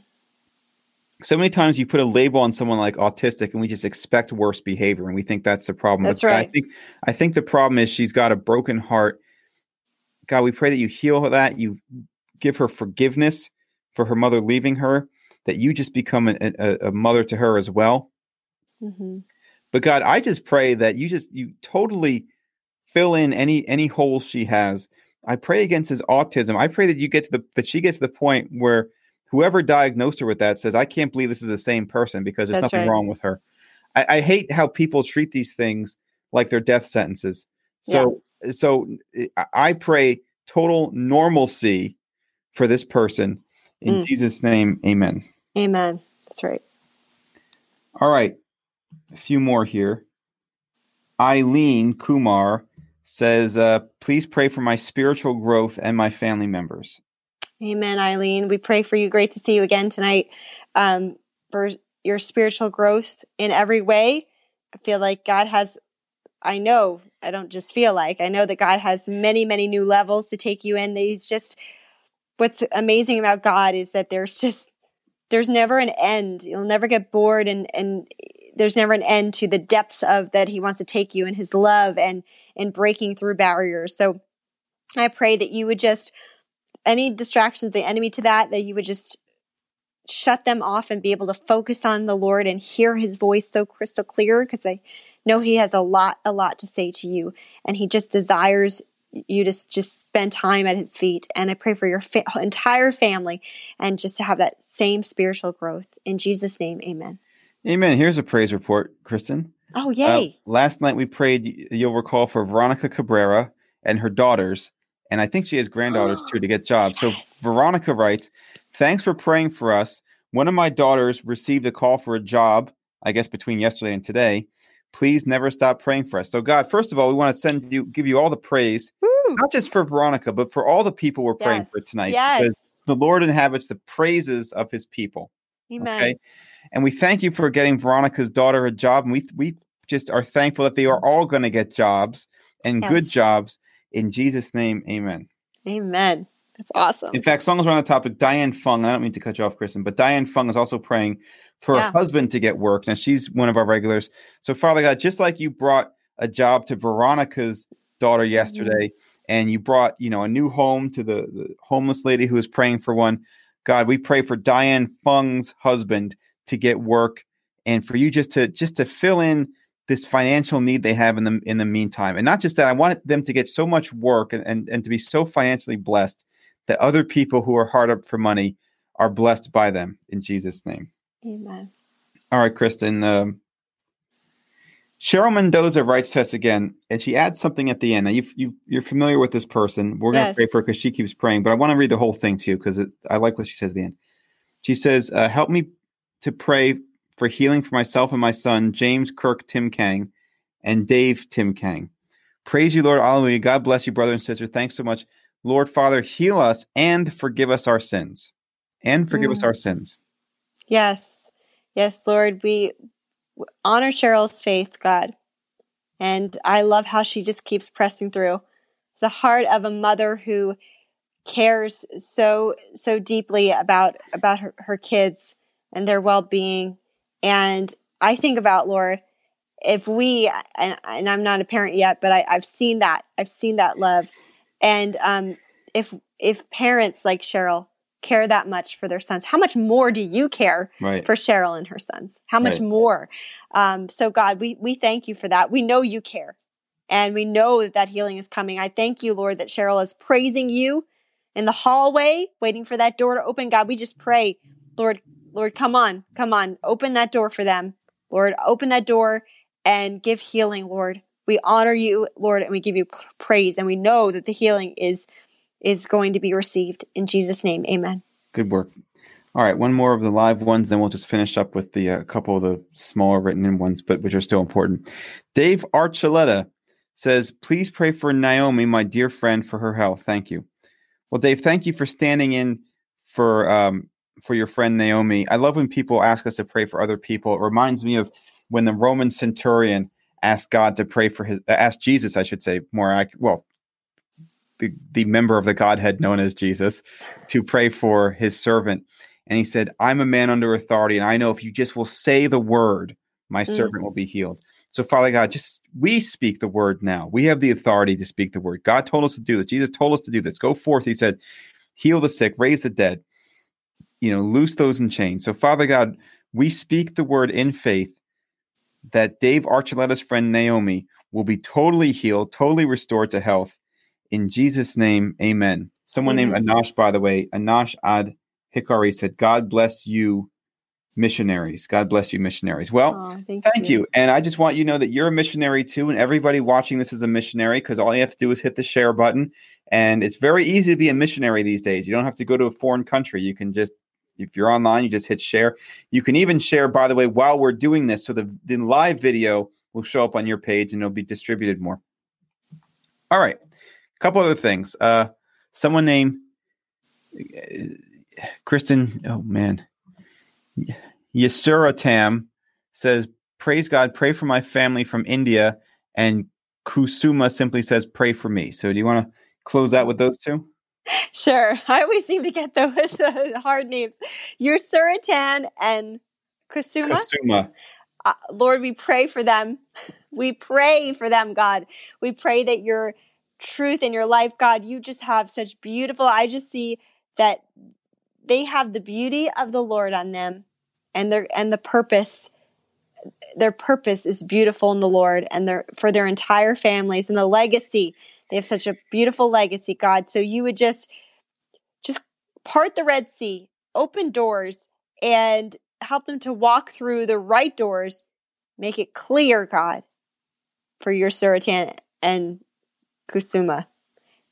so many times you put a label on someone like autistic and we just expect worse behavior and we think that's the problem. That's right. I think I think the problem is she's got a broken heart. God, we pray that you heal her that, you give her forgiveness for her mother leaving her, that you just become a, a, a mother to her as well. Mm-hmm. But God, I just pray that you just you totally fill in any any holes she has. I pray against his autism. I pray that you get to the that she gets to the point where whoever diagnosed her with that says, I can't believe this is the same person because there's That's nothing right. wrong with her. I, I, hate how people treat these things like they're death sentences. So, yeah. so eh, I pray total normalcy for this person in mm. Jesus' name. Amen. Amen. That's right. All right. A few more here. Eileen Kumar says, uh, please pray for my spiritual growth and my family members. Amen, Eileen. We pray for you. Great to see you again tonight. Um, for your spiritual growth in every way. I feel like God has, I know, I don't just feel like, I know that God has many, many new levels to take you in. He's just, what's amazing about God is that there's just, there's never an end. You'll never get bored and, and there's never an end to the depths of that he wants to take you in his love and and breaking through barriers. So I pray that you would just any distractions, the enemy to that, that you would just shut them off and be able to focus on the Lord and hear his voice so crystal clear because I know he has a lot, a lot to say to you. And he just desires you to just spend time at his feet. And I pray for your fa- entire family and just to have that same spiritual growth. In Jesus' name, amen. Amen. Here's a praise report, Kristen. Oh, yay. Uh, last night we prayed, you'll recall, for Veronica Cabrera and her daughters. And I think she has granddaughters too to oh, get jobs. Yes. So Veronica writes, Thanks for praying for us. One of my daughters received a call for a job, I guess between yesterday and today. Please never stop praying for us. So, God, first of all, we want to send you, give you all the praise, Woo. not just for Veronica, but for all the people we're praying yes. for tonight. Yes. Because the Lord inhabits the praises of his people. Amen. Okay. And we thank you for getting Veronica's daughter a job. And we, we just are thankful that they are all going to get jobs and yes. good jobs. In Jesus' name, amen. Amen. That's awesome. In fact, songs are on the topic. Diane Fung, I don't mean to cut you off, Kristen, but Diane Fung is also praying for yeah. her husband to get work. Now, she's one of our regulars. So, Father God, just like you brought a job to Veronica's daughter mm-hmm. yesterday, mm-hmm. and you brought, you know, a new home to the, the homeless lady who is praying for one, God, we pray for Diane Fung's husband to get work and for you just to just to fill in this financial need they have in the in the meantime. And not just that, I want them to get so much work and, and, and to be so financially blessed that other people who are hard up for money are blessed by them in Jesus' name. Amen. All right, Kristen. Um, Cheryl Mendoza writes to us again, and she adds something at the end. Now, you are familiar with this person. We're going to yes. pray for her because she keeps praying, but I want to read the whole thing to you because I like what she says at the end. She says, uh, Help me to pray for healing for myself and my son, James Kirk Tim Kang, and Dave Tim Kang. Praise you, Lord. Hallelujah. God bless you, brother and sister. Thanks so much. Lord Father, heal us and forgive us our sins. And forgive mm. us our sins. Yes. Yes, Lord. We honor Cheryl's faith, God. And I love how she just keeps pressing through. The heart of a mother who cares so so deeply about about her, her kids and their well-being. And I think about Lord, if we and, and I'm not a parent yet, but I, I've seen that. I've seen that love and um, if if parents like Cheryl care that much for their sons, how much more do you care right. for Cheryl and her sons? How much right. more? Um, so God, we we thank you for that. We know you care, and we know that that healing is coming. I thank you, Lord, that Cheryl is praising you in the hallway, waiting for that door to open. God, we just pray, Lord, Lord, come on, come on, open that door for them, Lord, open that door and give healing, Lord. We honor you, Lord, and we give you praise. And we know that the healing is is going to be received in Jesus' name. Amen. Good work. All right, one more of the live ones, then we'll just finish up with the uh, couple of the smaller written in ones, but which are still important. Dave Archuleta says, "Please pray for Naomi, my dear friend, for her health. Thank you." Well, Dave, thank you for standing in for um, for your friend Naomi. I love when people ask us to pray for other people. It reminds me of when the Roman centurion asked God to pray for his, uh, asked Jesus, I should say, more well, the, the member of the Godhead known as Jesus, to pray for his servant. And he said, I'm a man under authority, and I know if you just will say the word, my mm. servant will be healed. So, Father God, just we speak the word now. We have the authority to speak the word. God told us to do this. Jesus told us to do this. Go forth, he said, heal the sick, raise the dead, you know, loose those in chains. So, Father God, we speak the word in faith that Dave Archuleta's friend Naomi will be totally healed, totally restored to health. In Jesus' name, amen. Someone named Anash, by the way, Anash Ad Hikari said, God bless you, missionaries. God bless you, missionaries. Well, oh, thank, thank you. you. And I just want you to know that you're a missionary too, and everybody watching this is a missionary because all you have to do is hit the share button. And it's very easy to be a missionary these days. You don't have to go to a foreign country. You can just if you're online, you just hit share. You can even share, by the way, while we're doing this. So the, the live video will show up on your page and it'll be distributed more. All right. A couple other things. Uh, someone named uh, Kristen, oh man, Yasura Tam says, Praise God, pray for my family from India. And Kusuma simply says, Pray for me. So do you want to close out with those two? Sure. I always seem to get those hard names. You're Suratan and Kusuma. Kusuma. Uh, Lord, we pray for them. We pray for them, God. We pray that your truth in your life, God, you just have such beautiful. I just see that they have the beauty of the Lord on them and their and the purpose their purpose is beautiful in the Lord and their for their entire families and the legacy. They have such a beautiful legacy, God. So you would just just part the Red Sea, open doors, and help them to walk through the right doors. Make it clear, God, for your Suratan and Kusuma.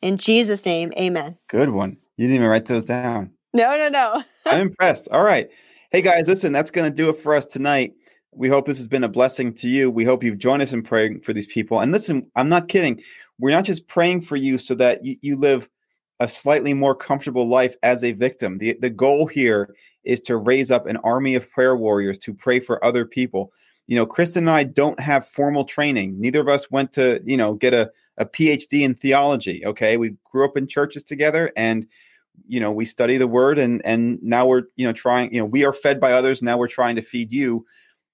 In Jesus' name, amen. Good one. You didn't even write those down. No, no, no. I'm impressed. All right. Hey, guys, listen, that's going to do it for us tonight. We hope this has been a blessing to you. We hope you've joined us in praying for these people. And listen, I'm not kidding. We're not just praying for you so that you, you live a slightly more comfortable life as a victim. The, the goal here is to raise up an army of prayer warriors to pray for other people. You know, Kristen and I don't have formal training. Neither of us went to, you know, get a, a PhD in theology. Okay. We grew up in churches together and you know we study the word and and now we're you know trying you know we are fed by others now we're trying to feed you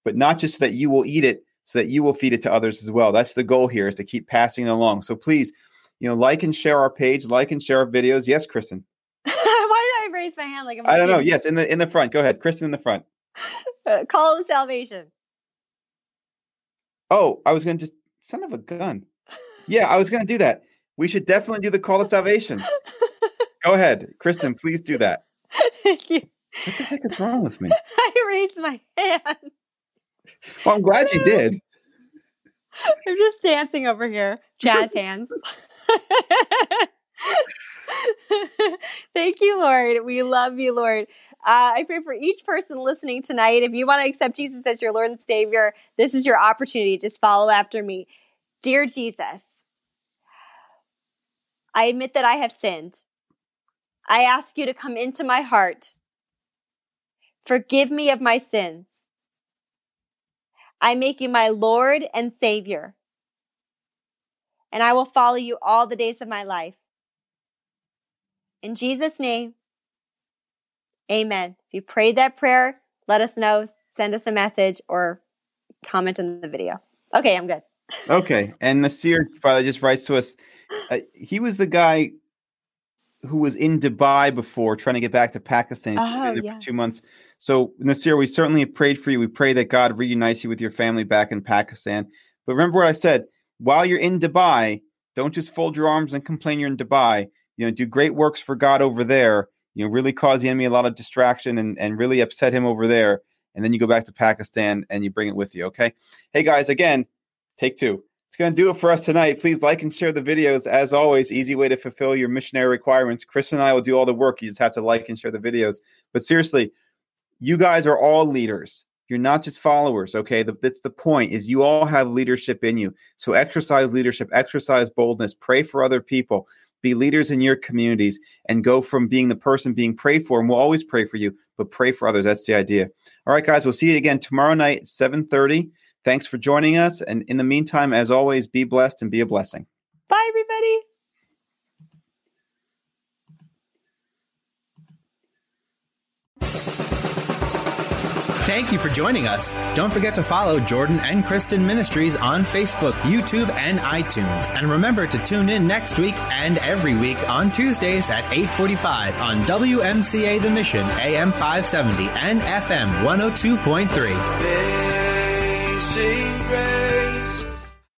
but not just so that you will eat it so that you will feed it to others as well. That's the goal here is to keep passing it along. So please you know like and share our page like and share our videos. Yes kristen? Why did i raise my hand like I'm i don't know. yes in the in the front. Go ahead. Kristen in the front. Uh, call of salvation. Oh i was gonna just son of a gun. Yeah i was gonna do that. We should definitely do the call to salvation. Go ahead, Kristen. Please do that. Thank you. What the heck is wrong with me? I raised my hand. Well, I'm glad you did. I'm just dancing over here, jazz hands. Thank you, Lord. We love you, Lord. Uh, I pray for each person listening tonight. If you want to accept Jesus as your Lord and Savior, this is your opportunity. Just follow after me. Dear Jesus, I admit that I have sinned. I ask you to come into my heart. Forgive me of my sins. I make you my Lord and Savior. And I will follow you all the days of my life. In Jesus' name, amen. If you prayed that prayer, let us know, send us a message, or comment on the video. Okay, I'm good. okay. And Nasir father just writes to us. Uh, he was the guy who was in Dubai before, trying to get back to Pakistan oh, yeah. for two months. So Nasir, we certainly have prayed for you. We pray that God reunites you with your family back in Pakistan. But remember what I said: while you're in Dubai, don't just fold your arms and complain you're in Dubai. You know, do great works for God over there. You know, really cause the enemy a lot of distraction and, and really upset him over there. And then you go back to Pakistan and you bring it with you. Okay. Hey guys, again, take two. It's going to do it for us tonight. Please like and share the videos. As always, easy way to fulfill your missionary requirements. Chris and I will do all the work. You just have to like and share the videos. But seriously, you guys are all leaders. You're not just followers, okay? That's the point is you all have leadership in you. So exercise leadership, exercise boldness, pray for other people, be leaders in your communities and go from being the person being prayed for and we'll always pray for you, but pray for others. That's the idea. All right, guys, we'll see you again tomorrow night at 7:30. Thanks for joining us. And in the meantime, as always, be blessed and be a blessing. Bye, everybody. Thank you for joining us. Don't forget to follow Jordan and Kristen Ministries on Facebook, YouTube, and iTunes. And remember to tune in next week and every week on Tuesdays at 8:45 on WMCA The Mission, AM 570 and FM 102.3 amazing grace.